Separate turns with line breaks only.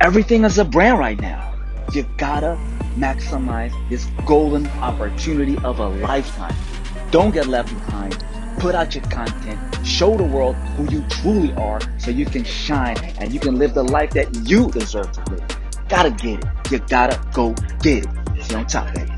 Everything is a brand right now. You gotta maximize this golden opportunity of a lifetime. Don't get left behind. Put out your content. Show the world who you truly are so you can shine and you can live the life that you deserve to live. Gotta get it. You gotta go get it. See you on top, baby.